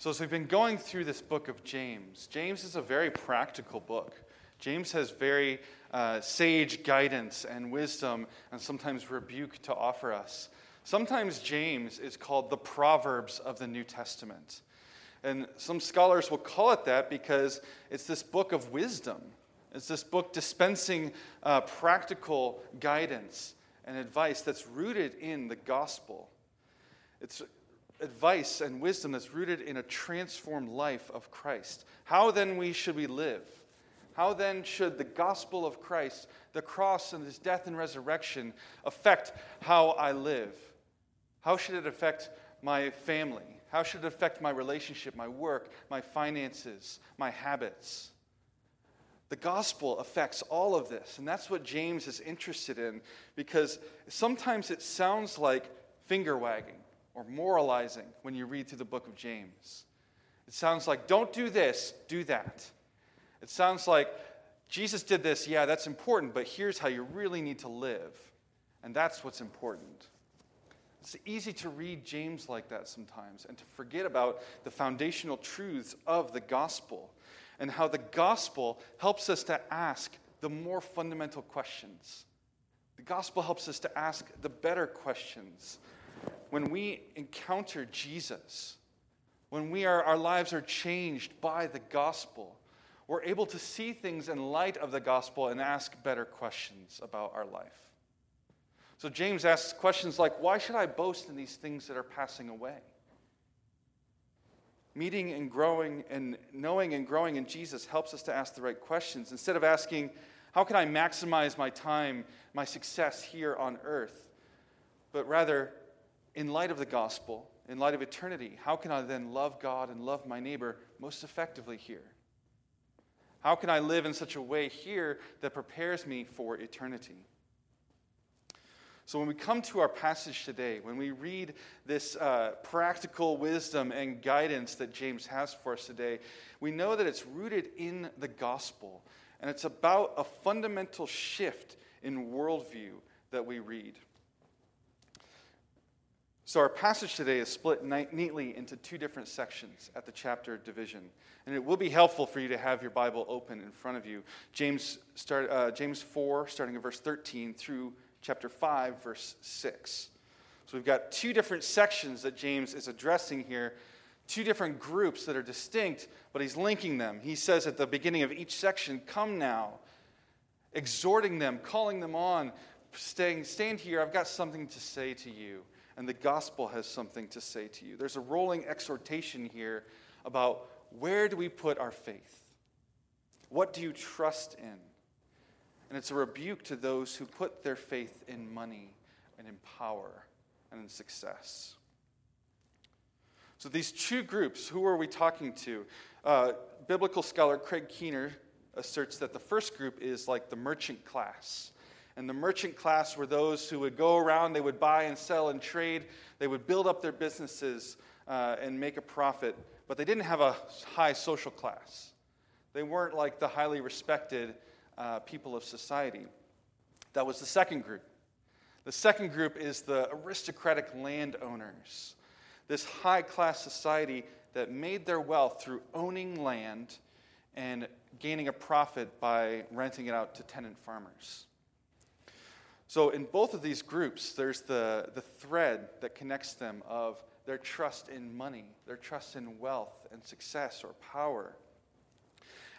So, as we've been going through this book of James, James is a very practical book. James has very uh, sage guidance and wisdom and sometimes rebuke to offer us. Sometimes James is called the Proverbs of the New Testament. And some scholars will call it that because it's this book of wisdom. It's this book dispensing uh, practical guidance and advice that's rooted in the gospel. It's advice and wisdom that's rooted in a transformed life of Christ. How then we should we live? How then should the gospel of Christ, the cross and his death and resurrection affect how I live? How should it affect my family? How should it affect my relationship, my work, my finances, my habits? The gospel affects all of this, and that's what James is interested in because sometimes it sounds like finger wagging or moralizing when you read through the book of James. It sounds like, don't do this, do that. It sounds like, Jesus did this, yeah, that's important, but here's how you really need to live. And that's what's important. It's easy to read James like that sometimes and to forget about the foundational truths of the gospel and how the gospel helps us to ask the more fundamental questions. The gospel helps us to ask the better questions when we encounter Jesus, when we are, our lives are changed by the gospel, we're able to see things in light of the gospel and ask better questions about our life. So James asks questions like Why should I boast in these things that are passing away? Meeting and growing and knowing and growing in Jesus helps us to ask the right questions. Instead of asking, How can I maximize my time, my success here on earth? But rather, in light of the gospel, in light of eternity, how can I then love God and love my neighbor most effectively here? How can I live in such a way here that prepares me for eternity? So, when we come to our passage today, when we read this uh, practical wisdom and guidance that James has for us today, we know that it's rooted in the gospel. And it's about a fundamental shift in worldview that we read. So, our passage today is split neatly into two different sections at the chapter division. And it will be helpful for you to have your Bible open in front of you. James, start, uh, James 4, starting in verse 13, through chapter 5, verse 6. So, we've got two different sections that James is addressing here, two different groups that are distinct, but he's linking them. He says at the beginning of each section, Come now, exhorting them, calling them on, staying, stand here, I've got something to say to you and the gospel has something to say to you. There's a rolling exhortation here about where do we put our faith? What do you trust in? And it's a rebuke to those who put their faith in money and in power and in success. So, these two groups, who are we talking to? Uh, biblical scholar Craig Keener asserts that the first group is like the merchant class. And the merchant class were those who would go around, they would buy and sell and trade, they would build up their businesses uh, and make a profit, but they didn't have a high social class. They weren't like the highly respected uh, people of society. That was the second group. The second group is the aristocratic landowners, this high class society that made their wealth through owning land and gaining a profit by renting it out to tenant farmers. So, in both of these groups, there's the, the thread that connects them of their trust in money, their trust in wealth and success or power.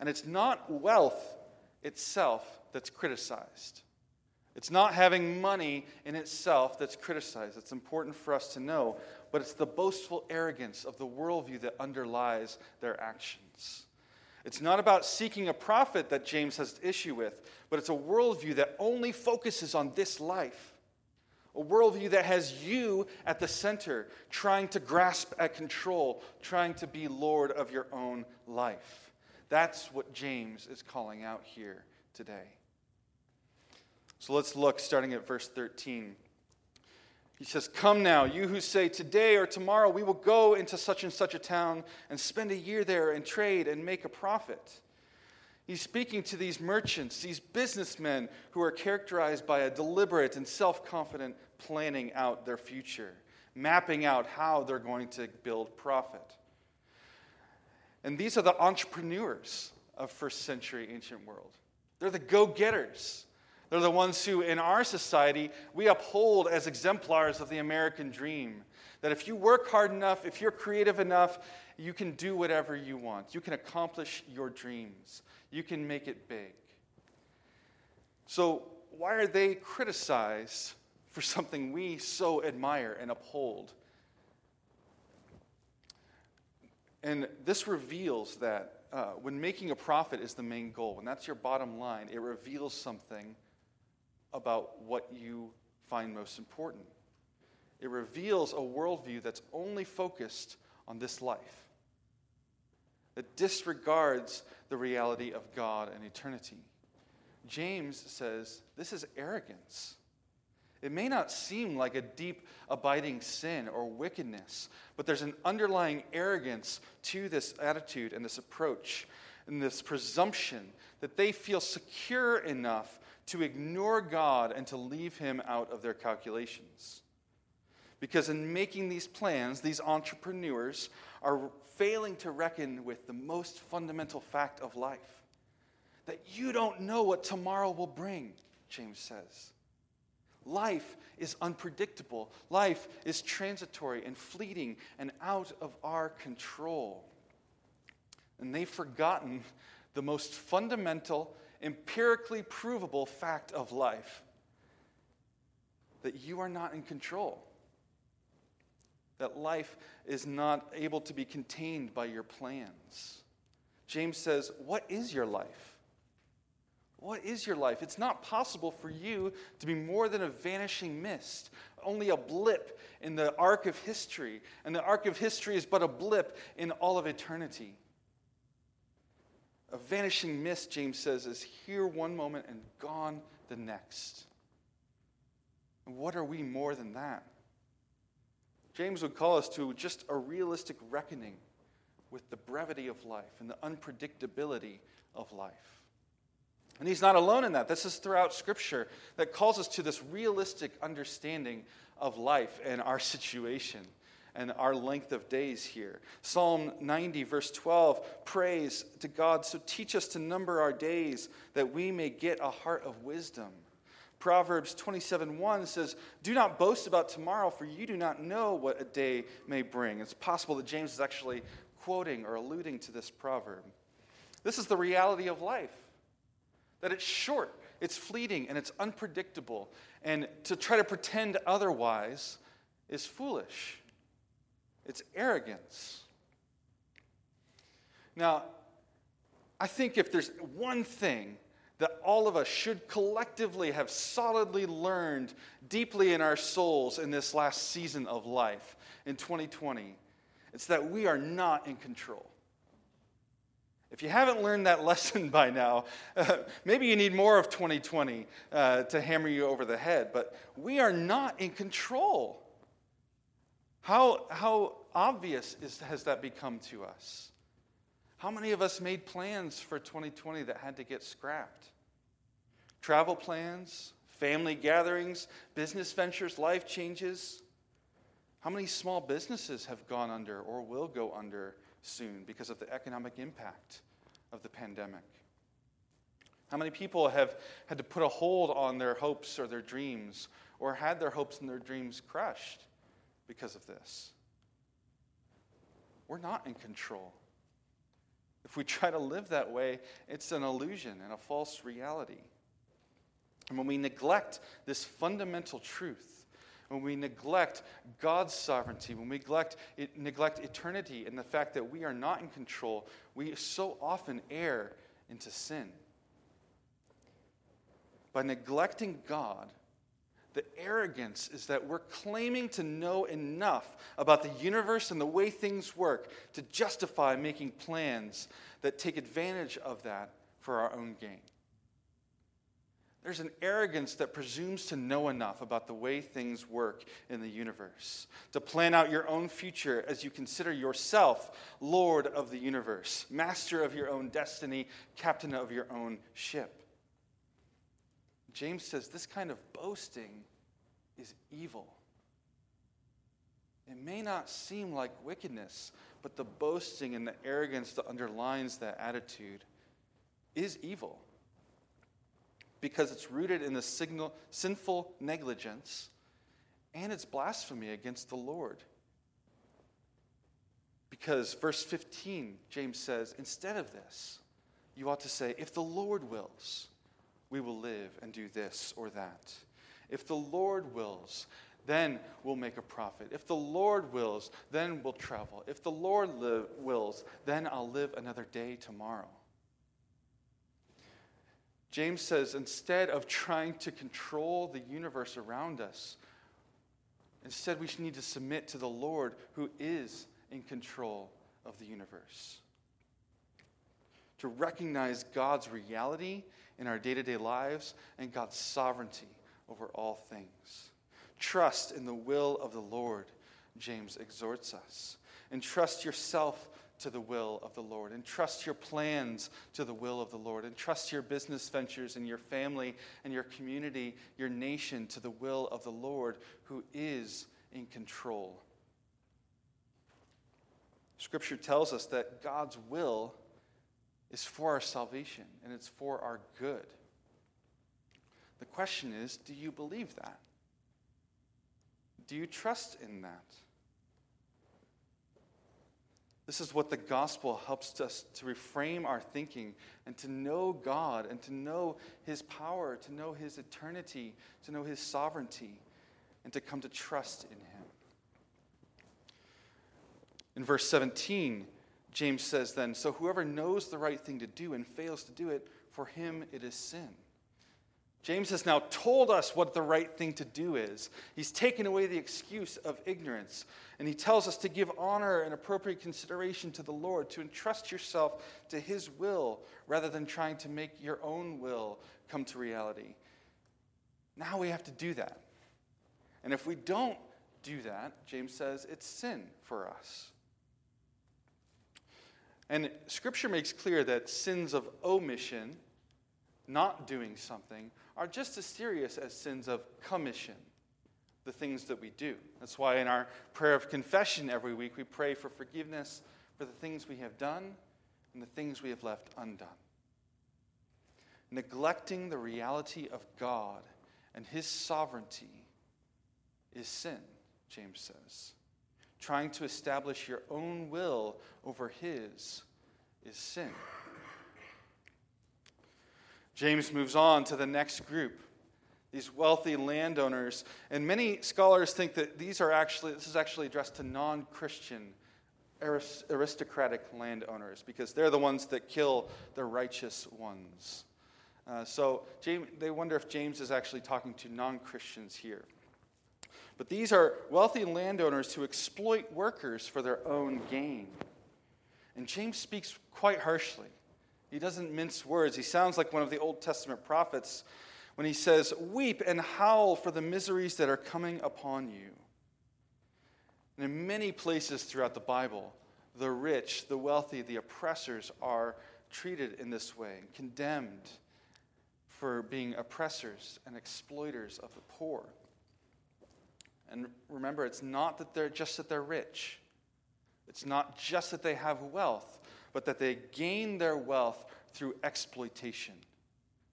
And it's not wealth itself that's criticized. It's not having money in itself that's criticized. It's important for us to know, but it's the boastful arrogance of the worldview that underlies their actions. It's not about seeking a profit that James has issue with, but it's a worldview that only focuses on this life. A worldview that has you at the center, trying to grasp at control, trying to be Lord of your own life. That's what James is calling out here today. So let's look starting at verse 13. He says, Come now, you who say, Today or tomorrow we will go into such and such a town and spend a year there and trade and make a profit. He's speaking to these merchants, these businessmen who are characterized by a deliberate and self confident planning out their future, mapping out how they're going to build profit. And these are the entrepreneurs of first century ancient world. They're the go getters. They're the ones who, in our society, we uphold as exemplars of the American dream. That if you work hard enough, if you're creative enough, you can do whatever you want. You can accomplish your dreams. You can make it big. So, why are they criticized for something we so admire and uphold? And this reveals that uh, when making a profit is the main goal, when that's your bottom line, it reveals something about what you find most important. It reveals a worldview that's only focused on this life, that disregards the reality of God and eternity. James says this is arrogance. It may not seem like a deep, abiding sin or wickedness, but there's an underlying arrogance to this attitude and this approach and this presumption that they feel secure enough to ignore God and to leave Him out of their calculations. Because in making these plans, these entrepreneurs are failing to reckon with the most fundamental fact of life that you don't know what tomorrow will bring, James says. Life is unpredictable. Life is transitory and fleeting and out of our control. And they've forgotten the most fundamental, empirically provable fact of life that you are not in control. That life is not able to be contained by your plans. James says, What is your life? What is your life? It's not possible for you to be more than a vanishing mist, only a blip in the arc of history. And the arc of history is but a blip in all of eternity. A vanishing mist, James says, is here one moment and gone the next. And what are we more than that? James would call us to just a realistic reckoning with the brevity of life and the unpredictability of life. And he's not alone in that. This is throughout Scripture that calls us to this realistic understanding of life and our situation and our length of days here. Psalm 90, verse 12, prays to God, so teach us to number our days that we may get a heart of wisdom. Proverbs 27 1 says, Do not boast about tomorrow, for you do not know what a day may bring. It's possible that James is actually quoting or alluding to this proverb. This is the reality of life that it's short, it's fleeting, and it's unpredictable. And to try to pretend otherwise is foolish, it's arrogance. Now, I think if there's one thing that all of us should collectively have solidly learned deeply in our souls in this last season of life in 2020, it's that we are not in control. If you haven't learned that lesson by now, uh, maybe you need more of 2020 uh, to hammer you over the head, but we are not in control. How, how obvious is, has that become to us? How many of us made plans for 2020 that had to get scrapped? Travel plans, family gatherings, business ventures, life changes. How many small businesses have gone under or will go under soon because of the economic impact of the pandemic? How many people have had to put a hold on their hopes or their dreams or had their hopes and their dreams crushed because of this? We're not in control. If we try to live that way, it's an illusion and a false reality. And when we neglect this fundamental truth, when we neglect God's sovereignty, when we neglect, it, neglect eternity and the fact that we are not in control, we so often err into sin. By neglecting God, the arrogance is that we're claiming to know enough about the universe and the way things work to justify making plans that take advantage of that for our own gain. There's an arrogance that presumes to know enough about the way things work in the universe, to plan out your own future as you consider yourself Lord of the universe, master of your own destiny, captain of your own ship. James says this kind of boasting is evil. It may not seem like wickedness, but the boasting and the arrogance that underlines that attitude is evil because it's rooted in the signal, sinful negligence and it's blasphemy against the Lord. Because verse 15, James says, instead of this, you ought to say, if the Lord wills, we will live and do this or that. If the Lord wills, then we'll make a profit. If the Lord wills, then we'll travel. If the Lord li- wills, then I'll live another day tomorrow. James says instead of trying to control the universe around us, instead we need to submit to the Lord who is in control of the universe. To recognize God's reality in our day to day lives and God's sovereignty over all things. Trust in the will of the Lord, James exhorts us. And trust yourself to the will of the Lord. And trust your plans to the will of the Lord. And trust your business ventures and your family and your community, your nation to the will of the Lord who is in control. Scripture tells us that God's will is for our salvation and it's for our good. The question is do you believe that? Do you trust in that? This is what the gospel helps us to reframe our thinking and to know God and to know His power, to know His eternity, to know His sovereignty, and to come to trust in Him. In verse 17, James says then, So whoever knows the right thing to do and fails to do it, for him it is sin. James has now told us what the right thing to do is. He's taken away the excuse of ignorance. And he tells us to give honor and appropriate consideration to the Lord, to entrust yourself to his will rather than trying to make your own will come to reality. Now we have to do that. And if we don't do that, James says it's sin for us. And Scripture makes clear that sins of omission, not doing something, are just as serious as sins of commission, the things that we do. That's why in our prayer of confession every week we pray for forgiveness for the things we have done and the things we have left undone. Neglecting the reality of God and His sovereignty is sin, James says. Trying to establish your own will over His is sin. James moves on to the next group these wealthy landowners. And many scholars think that these are actually this is actually addressed to non-christian aristocratic landowners because they're the ones that kill the righteous ones. Uh, so James, they wonder if james is actually talking to non-christians here but these are wealthy landowners who exploit workers for their own gain. And James speaks quite harshly. He doesn't mince words. He sounds like one of the Old Testament prophets when he says, Weep and howl for the miseries that are coming upon you. And in many places throughout the Bible, the rich, the wealthy, the oppressors are treated in this way, and condemned for being oppressors and exploiters of the poor. And remember, it's not that they're just that they're rich. It's not just that they have wealth, but that they gain their wealth through exploitation,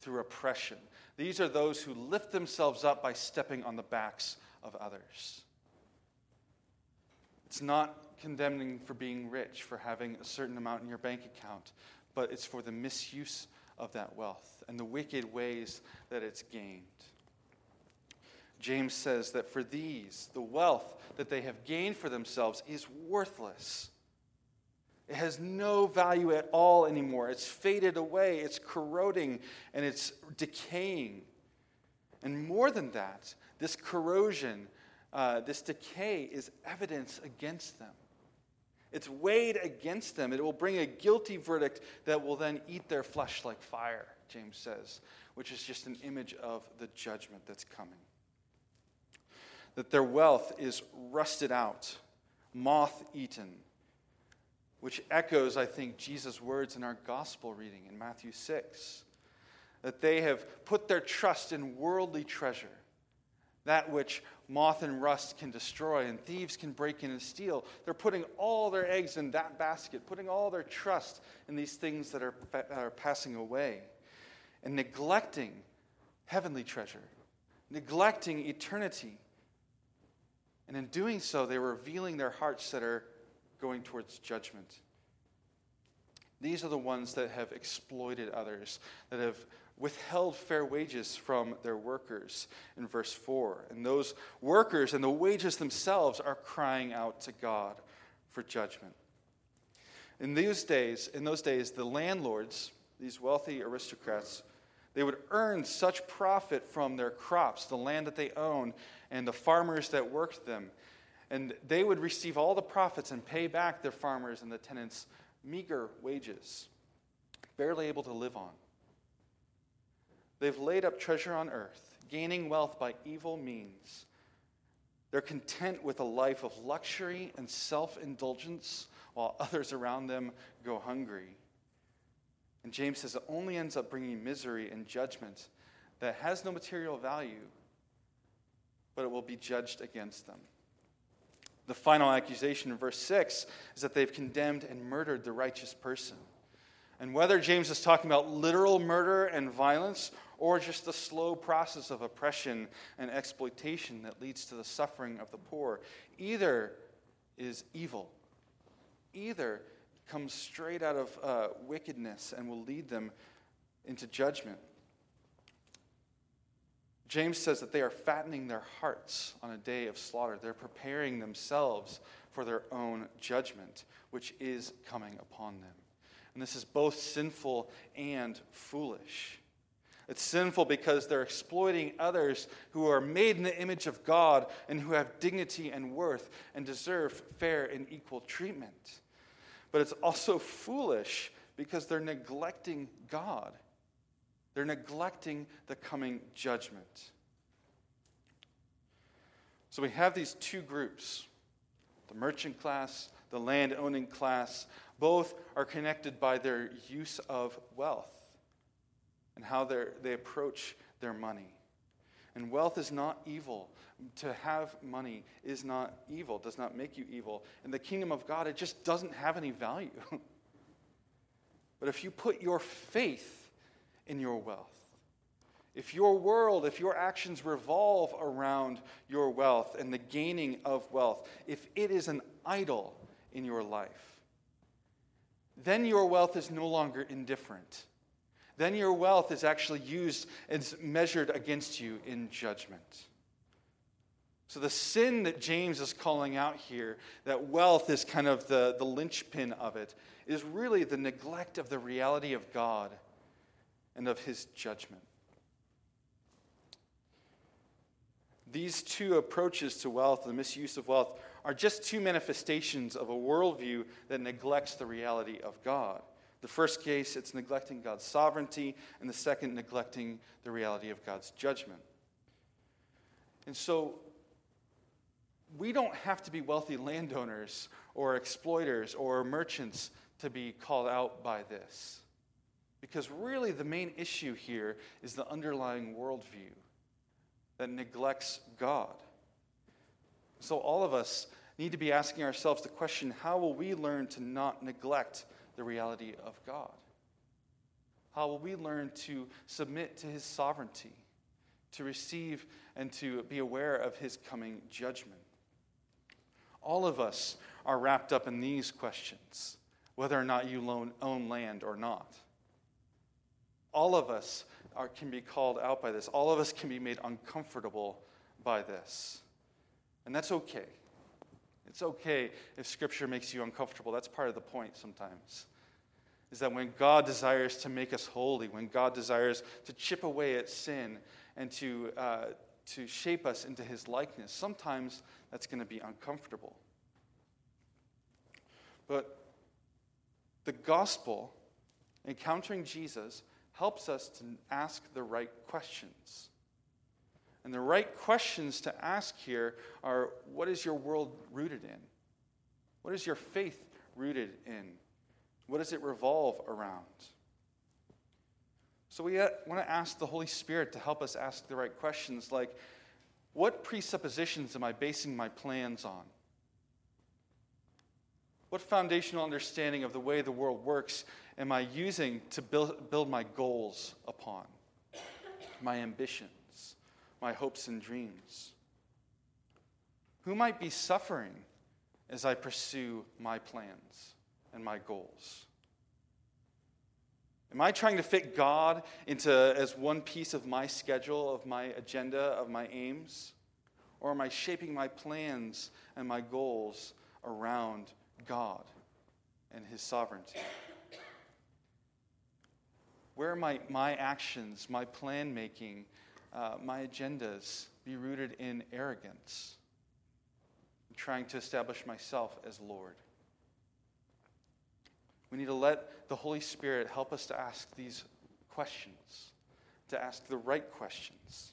through oppression. These are those who lift themselves up by stepping on the backs of others. It's not condemning for being rich, for having a certain amount in your bank account, but it's for the misuse of that wealth and the wicked ways that it's gained. James says that for these, the wealth that they have gained for themselves is worthless. It has no value at all anymore. It's faded away, it's corroding, and it's decaying. And more than that, this corrosion, uh, this decay is evidence against them. It's weighed against them. It will bring a guilty verdict that will then eat their flesh like fire, James says, which is just an image of the judgment that's coming that their wealth is rusted out, moth eaten, which echoes, I think, Jesus' words in our gospel reading in Matthew 6 that they have put their trust in worldly treasure, that which moth and rust can destroy and thieves can break in and steal. They're putting all their eggs in that basket, putting all their trust in these things that are, are passing away, and neglecting heavenly treasure, neglecting eternity. And in doing so, they're revealing their hearts that are going towards judgment. These are the ones that have exploited others, that have withheld fair wages from their workers in verse 4. And those workers and the wages themselves are crying out to God for judgment. In those days, in those days, the landlords, these wealthy aristocrats, they would earn such profit from their crops, the land that they own, and the farmers that worked them. And they would receive all the profits and pay back their farmers and the tenants meager wages, barely able to live on. They've laid up treasure on earth, gaining wealth by evil means. They're content with a life of luxury and self indulgence while others around them go hungry. And James says it only ends up bringing misery and judgment that has no material value, but it will be judged against them. The final accusation in verse 6 is that they've condemned and murdered the righteous person. And whether James is talking about literal murder and violence or just the slow process of oppression and exploitation that leads to the suffering of the poor. Either is evil, either comes straight out of uh, wickedness and will lead them into judgment. James says that they are fattening their hearts on a day of slaughter. They're preparing themselves for their own judgment, which is coming upon them. And this is both sinful and foolish. It's sinful because they're exploiting others who are made in the image of God and who have dignity and worth and deserve fair and equal treatment. But it's also foolish because they're neglecting God. They're neglecting the coming judgment. So we have these two groups the merchant class, the land owning class. Both are connected by their use of wealth and how they approach their money. And wealth is not evil. To have money is not evil, does not make you evil. In the kingdom of God, it just doesn't have any value. but if you put your faith in your wealth, if your world, if your actions revolve around your wealth and the gaining of wealth, if it is an idol in your life, then your wealth is no longer indifferent then your wealth is actually used and measured against you in judgment. So, the sin that James is calling out here, that wealth is kind of the, the linchpin of it, is really the neglect of the reality of God and of his judgment. These two approaches to wealth, the misuse of wealth, are just two manifestations of a worldview that neglects the reality of God. The first case, it's neglecting God's sovereignty, and the second, neglecting the reality of God's judgment. And so, we don't have to be wealthy landowners or exploiters or merchants to be called out by this. Because really, the main issue here is the underlying worldview that neglects God. So, all of us need to be asking ourselves the question how will we learn to not neglect the reality of God? How will we learn to submit to his sovereignty, to receive and to be aware of his coming judgment? All of us are wrapped up in these questions, whether or not you own land or not. All of us are, can be called out by this. All of us can be made uncomfortable by this. And that's okay. It's okay if Scripture makes you uncomfortable. That's part of the point sometimes. Is that when God desires to make us holy, when God desires to chip away at sin and to, uh, to shape us into his likeness, sometimes that's going to be uncomfortable. But the gospel, encountering Jesus, helps us to ask the right questions. And the right questions to ask here are what is your world rooted in? What is your faith rooted in? What does it revolve around? So we uh, want to ask the Holy Spirit to help us ask the right questions like What presuppositions am I basing my plans on? What foundational understanding of the way the world works am I using to build, build my goals upon? My ambitions, my hopes and dreams? Who might be suffering as I pursue my plans and my goals? Am I trying to fit God into as one piece of my schedule, of my agenda, of my aims? Or am I shaping my plans and my goals around God and His sovereignty? Where might my actions, my plan making, uh, my agendas be rooted in arrogance, trying to establish myself as Lord? We need to let the Holy Spirit help us to ask these questions, to ask the right questions.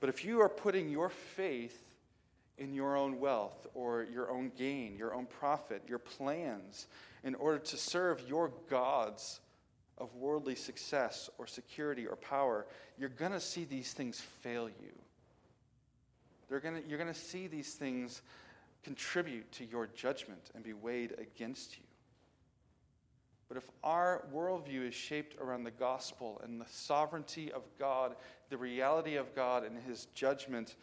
But if you are putting your faith in your own wealth or your own gain, your own profit, your plans in order to serve your gods of worldly success or security or power, you're going to see these things fail you. They're gonna, you're going to see these things contribute to your judgment and be weighed against you. But if our worldview is shaped around the gospel and the sovereignty of God, the reality of God and his judgment,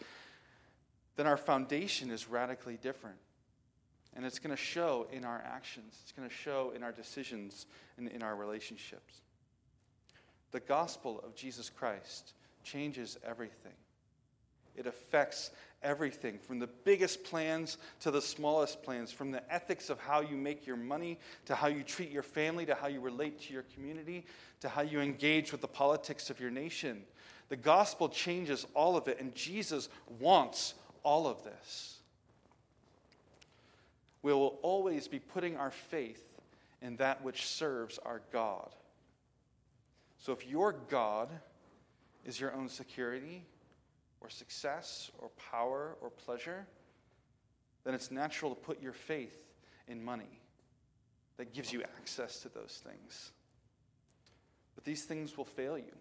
then our foundation is radically different. And it's going to show in our actions, it's going to show in our decisions and in our relationships. The gospel of Jesus Christ changes everything. It affects everything from the biggest plans to the smallest plans, from the ethics of how you make your money to how you treat your family to how you relate to your community to how you engage with the politics of your nation. The gospel changes all of it, and Jesus wants all of this. We will always be putting our faith in that which serves our God. So if your God is your own security or success or power or pleasure, then it's natural to put your faith in money that gives you access to those things. But these things will fail you.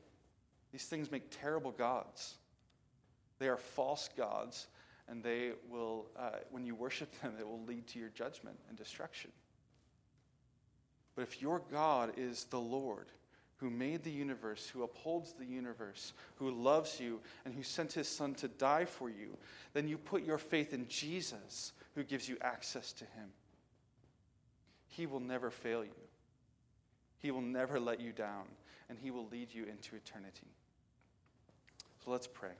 These things make terrible gods. They are false gods and they will, uh, when you worship them, it will lead to your judgment and destruction. But if your God is the Lord, who made the universe, who upholds the universe, who loves you, and who sent his Son to die for you, then you put your faith in Jesus, who gives you access to him. He will never fail you, he will never let you down, and he will lead you into eternity. So let's pray.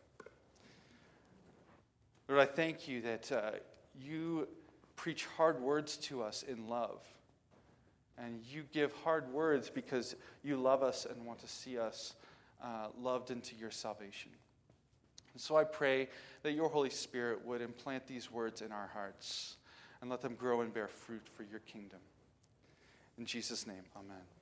Lord, I thank you that uh, you preach hard words to us in love. And you give hard words because you love us and want to see us uh, loved into your salvation. And so I pray that your Holy Spirit would implant these words in our hearts and let them grow and bear fruit for your kingdom. In Jesus' name, amen.